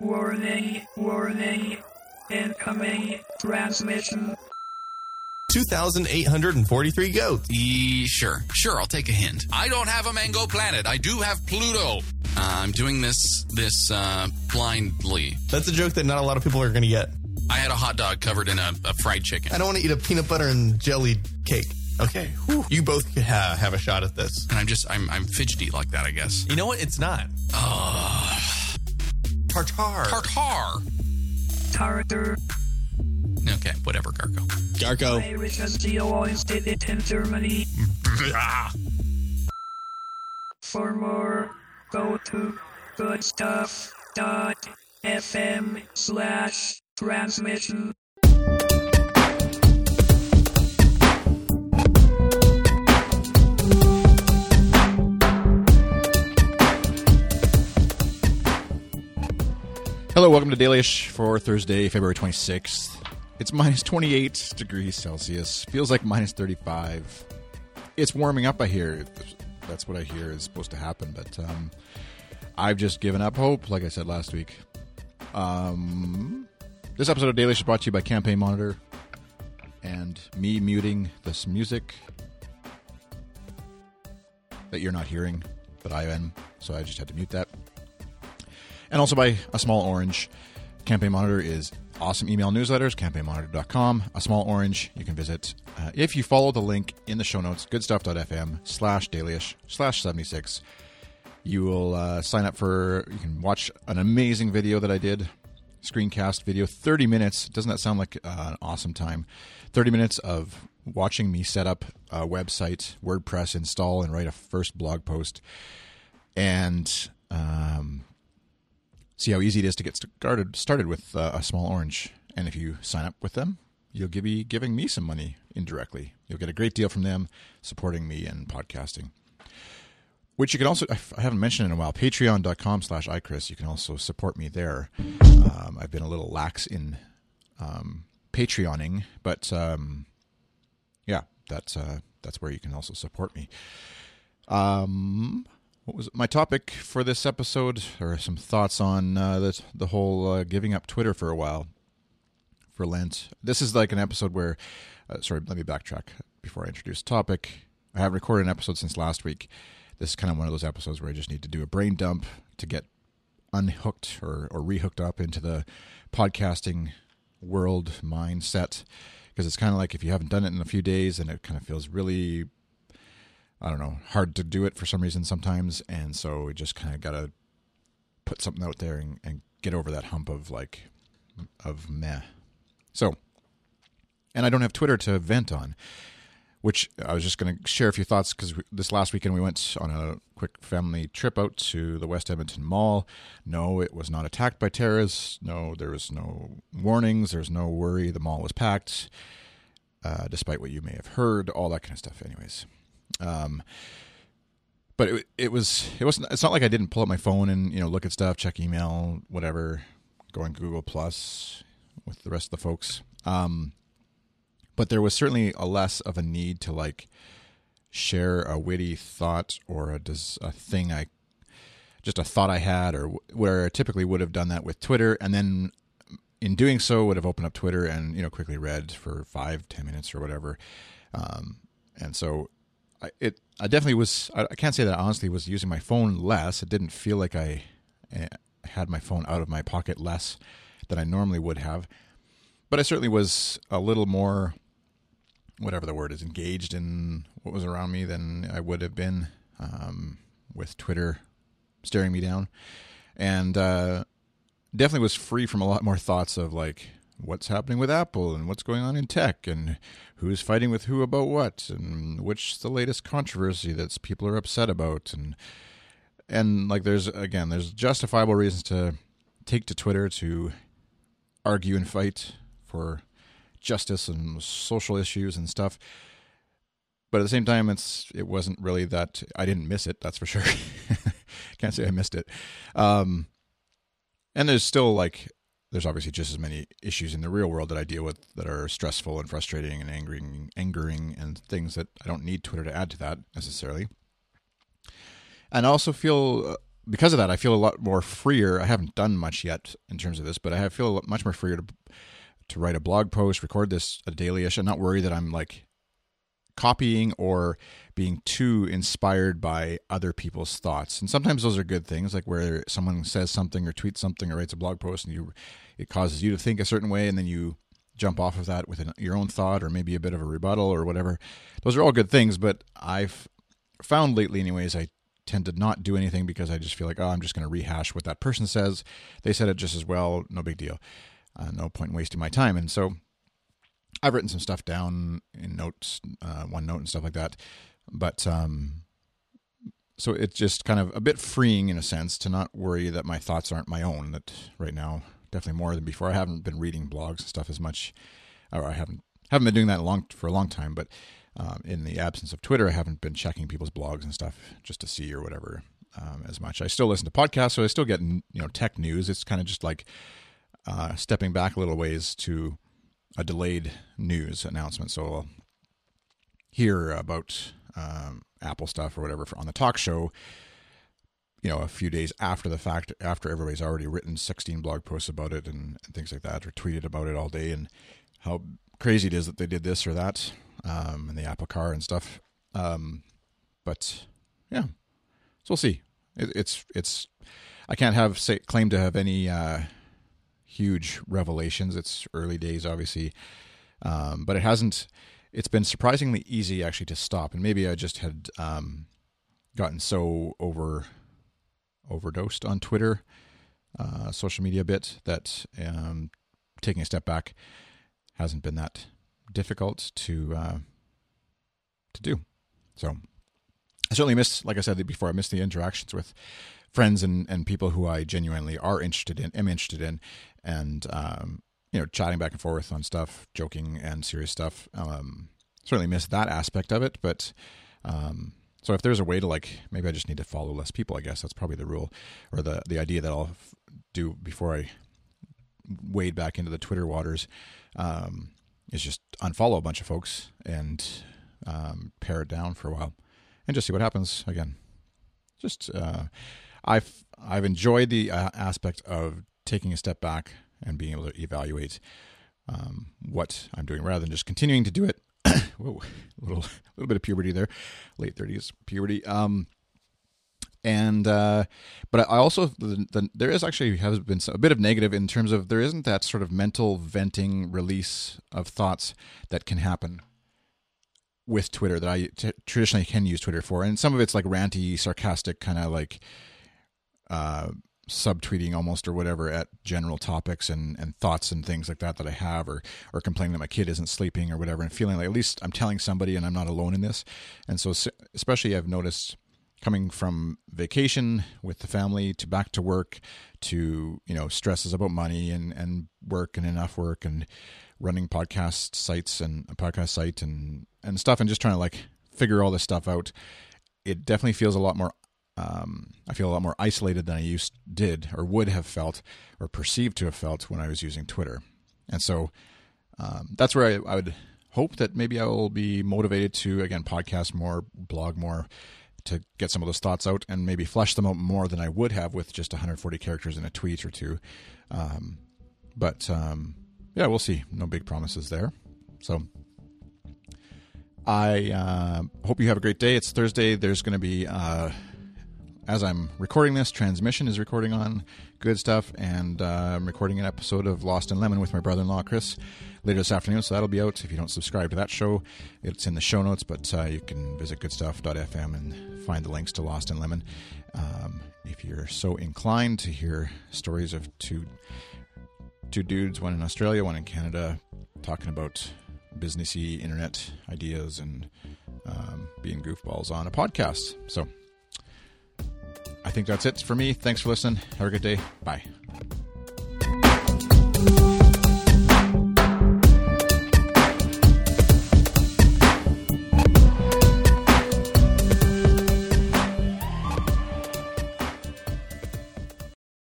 Warning, warning. Incoming transmission. 2,843 goats. E- sure, sure, I'll take a hint. I don't have a mango planet. I do have Pluto. Uh, I'm doing this this uh, blindly. That's a joke that not a lot of people are going to get. I had a hot dog covered in a, a fried chicken. I don't want to eat a peanut butter and jelly cake. Okay, Whew. you both could ha- have a shot at this. And I'm just I'm I'm fidgety like that, I guess. You know what? It's not. Tartar. Tartar. Tartar. Okay, whatever, Garco. Garco. Irish as always did it in Germany. For more, go to goodstuff.fm slash transmission. Hello, welcome to Dailyish for Thursday, February 26th. It's minus 28 degrees Celsius. Feels like minus 35. It's warming up, I hear. That's what I hear is supposed to happen, but um, I've just given up hope, like I said last week. Um, this episode of Dailyish is brought to you by Campaign Monitor and me muting this music that you're not hearing, but I am, so I just had to mute that and also by A Small Orange. Campaign Monitor is awesome email newsletters, campaignmonitor.com. A Small Orange, you can visit uh, if you follow the link in the show notes, goodstuff.fm slash dailyish slash 76. You will uh, sign up for, you can watch an amazing video that I did, screencast video, 30 minutes. Doesn't that sound like uh, an awesome time? 30 minutes of watching me set up a website, WordPress, install, and write a first blog post. And um, see how easy it is to get started started with uh, a small orange. And if you sign up with them, you'll be giving me some money indirectly. You'll get a great deal from them supporting me and podcasting. Which you can also, I haven't mentioned in a while, patreon.com slash iChris. You can also support me there. Um, I've been a little lax in um, Patreoning, but um, yeah, that's, uh, that's where you can also support me. Um, what was my topic for this episode, or some thoughts on uh, the the whole uh, giving up Twitter for a while for Lent. This is like an episode where, uh, sorry, let me backtrack before I introduce topic. I have recorded an episode since last week. This is kind of one of those episodes where I just need to do a brain dump to get unhooked or, or rehooked up into the podcasting world mindset because it's kind of like if you haven't done it in a few days and it kind of feels really I don't know, hard to do it for some reason sometimes, and so we just kind of got to put something out there and, and, get over that hump of like of meh. So, and I don't have Twitter to vent on, which I was just going to share a few thoughts because this last weekend we went on a quick family trip out to the West Edmonton Mall. No, it was not attacked by terrorists. No, there was no warnings. There's no worry. The mall was packed, uh, despite what you may have heard. All that kind of stuff. Anyways. Um, but it, it was it wasn't it's not like I didn't pull up my phone and you know look at stuff, check email, whatever, go on Google Plus with the rest of the folks. Um, but there was certainly a less of a need to like share a witty thought or a, does a thing I just a thought I had or where I typically would have done that with Twitter and then in doing so would have opened up Twitter and you know quickly read for five ten minutes or whatever. Um, and so I, it I definitely was. I, I can't say that I honestly was using my phone less. It didn't feel like I uh, had my phone out of my pocket less than I normally would have. But I certainly was a little more, whatever the word is, engaged in what was around me than I would have been um, with Twitter staring me down, and uh, definitely was free from a lot more thoughts of like what's happening with Apple and what's going on in tech and who's fighting with who about what and which the latest controversy that people are upset about and and like there's again there's justifiable reasons to take to Twitter to argue and fight for justice and social issues and stuff. But at the same time, it's it wasn't really that I didn't miss it. That's for sure. Can't say I missed it. Um, and there's still like there's obviously just as many issues in the real world that I deal with that are stressful and frustrating and angering, angering, and things that I don't need Twitter to add to that necessarily. And I also feel uh, because of that, I feel a lot more freer. I haven't done much yet in terms of this, but I feel much more freer to to write a blog post, record this a daily-ish, and not worry that I'm like copying or being too inspired by other people's thoughts. And sometimes those are good things, like where someone says something or tweets something or writes a blog post, and you it causes you to think a certain way, and then you jump off of that with an, your own thought or maybe a bit of a rebuttal or whatever. Those are all good things, but I've found lately, anyways, I tend to not do anything because I just feel like, oh, I'm just going to rehash what that person says. They said it just as well. No big deal. Uh, no point in wasting my time. And so I've written some stuff down in notes, uh, OneNote and stuff like that. But um, so it's just kind of a bit freeing in a sense to not worry that my thoughts aren't my own. That right now, definitely more than before. I haven't been reading blogs and stuff as much, or I haven't haven't been doing that long for a long time. But um, in the absence of Twitter, I haven't been checking people's blogs and stuff just to see or whatever um, as much. I still listen to podcasts, so I still get you know tech news. It's kind of just like uh, stepping back a little ways to a delayed news announcement. So I'll hear about um, Apple stuff or whatever on the talk show. You know, a few days after the fact, after everybody's already written 16 blog posts about it and, and things like that, or tweeted about it all day, and how crazy it is that they did this or that, um, and the Apple Car and stuff. Um, but yeah, so we'll see. It, it's it's. I can't have say claim to have any uh, huge revelations. It's early days, obviously, um, but it hasn't. It's been surprisingly easy actually to stop, and maybe I just had um, gotten so over overdosed on Twitter, uh, social media bit that um, taking a step back hasn't been that difficult to uh, to do. So I certainly missed, like I said before, I missed the interactions with friends and, and people who I genuinely are interested in, am interested in, and um, you know, chatting back and forth on stuff, joking and serious stuff. Um, certainly miss that aspect of it, but um, so if there's a way to like, maybe I just need to follow less people. I guess that's probably the rule, or the the idea that I'll f- do before I wade back into the Twitter waters um, is just unfollow a bunch of folks and um, pare it down for a while and just see what happens again. Just uh, I've I've enjoyed the uh, aspect of taking a step back and being able to evaluate um, what I'm doing rather than just continuing to do it. Whoa, a little little bit of puberty there, late thirties puberty. Um, and uh, but I also the, the, there is actually has been a bit of negative in terms of there isn't that sort of mental venting release of thoughts that can happen with Twitter that I t- traditionally can use Twitter for, and some of it's like ranty, sarcastic, kind of like uh, subtweeting almost or whatever at general topics and, and thoughts and things like that that I have, or or complaining that my kid isn't sleeping or whatever, and feeling like at least I'm telling somebody and I'm not alone in this. And so, especially I've noticed coming from vacation with the family to back to work to you know stresses about money and and work and enough work and running podcast sites and a podcast site and and stuff and just trying to like figure all this stuff out it definitely feels a lot more um, I feel a lot more isolated than I used did or would have felt or perceived to have felt when I was using Twitter and so um, that's where I, I would hope that maybe I will be motivated to again podcast more blog more to get some of those thoughts out and maybe flesh them out more than I would have with just 140 characters in a tweet or two. Um, but um, yeah, we'll see. No big promises there. So I uh, hope you have a great day. It's Thursday. There's going to be, uh, as I'm recording this, transmission is recording on good stuff, and uh, I'm recording an episode of Lost in Lemon with my brother-in-law Chris later this afternoon. So that'll be out. If you don't subscribe to that show, it's in the show notes. But uh, you can visit goodstuff.fm and find the links to Lost in Lemon. Um, if you're so inclined to hear stories of two two dudes, one in Australia, one in Canada, talking about businessy internet ideas and um, being goofballs on a podcast. So think that's it for me. Thanks for listening. Have a good day. Bye.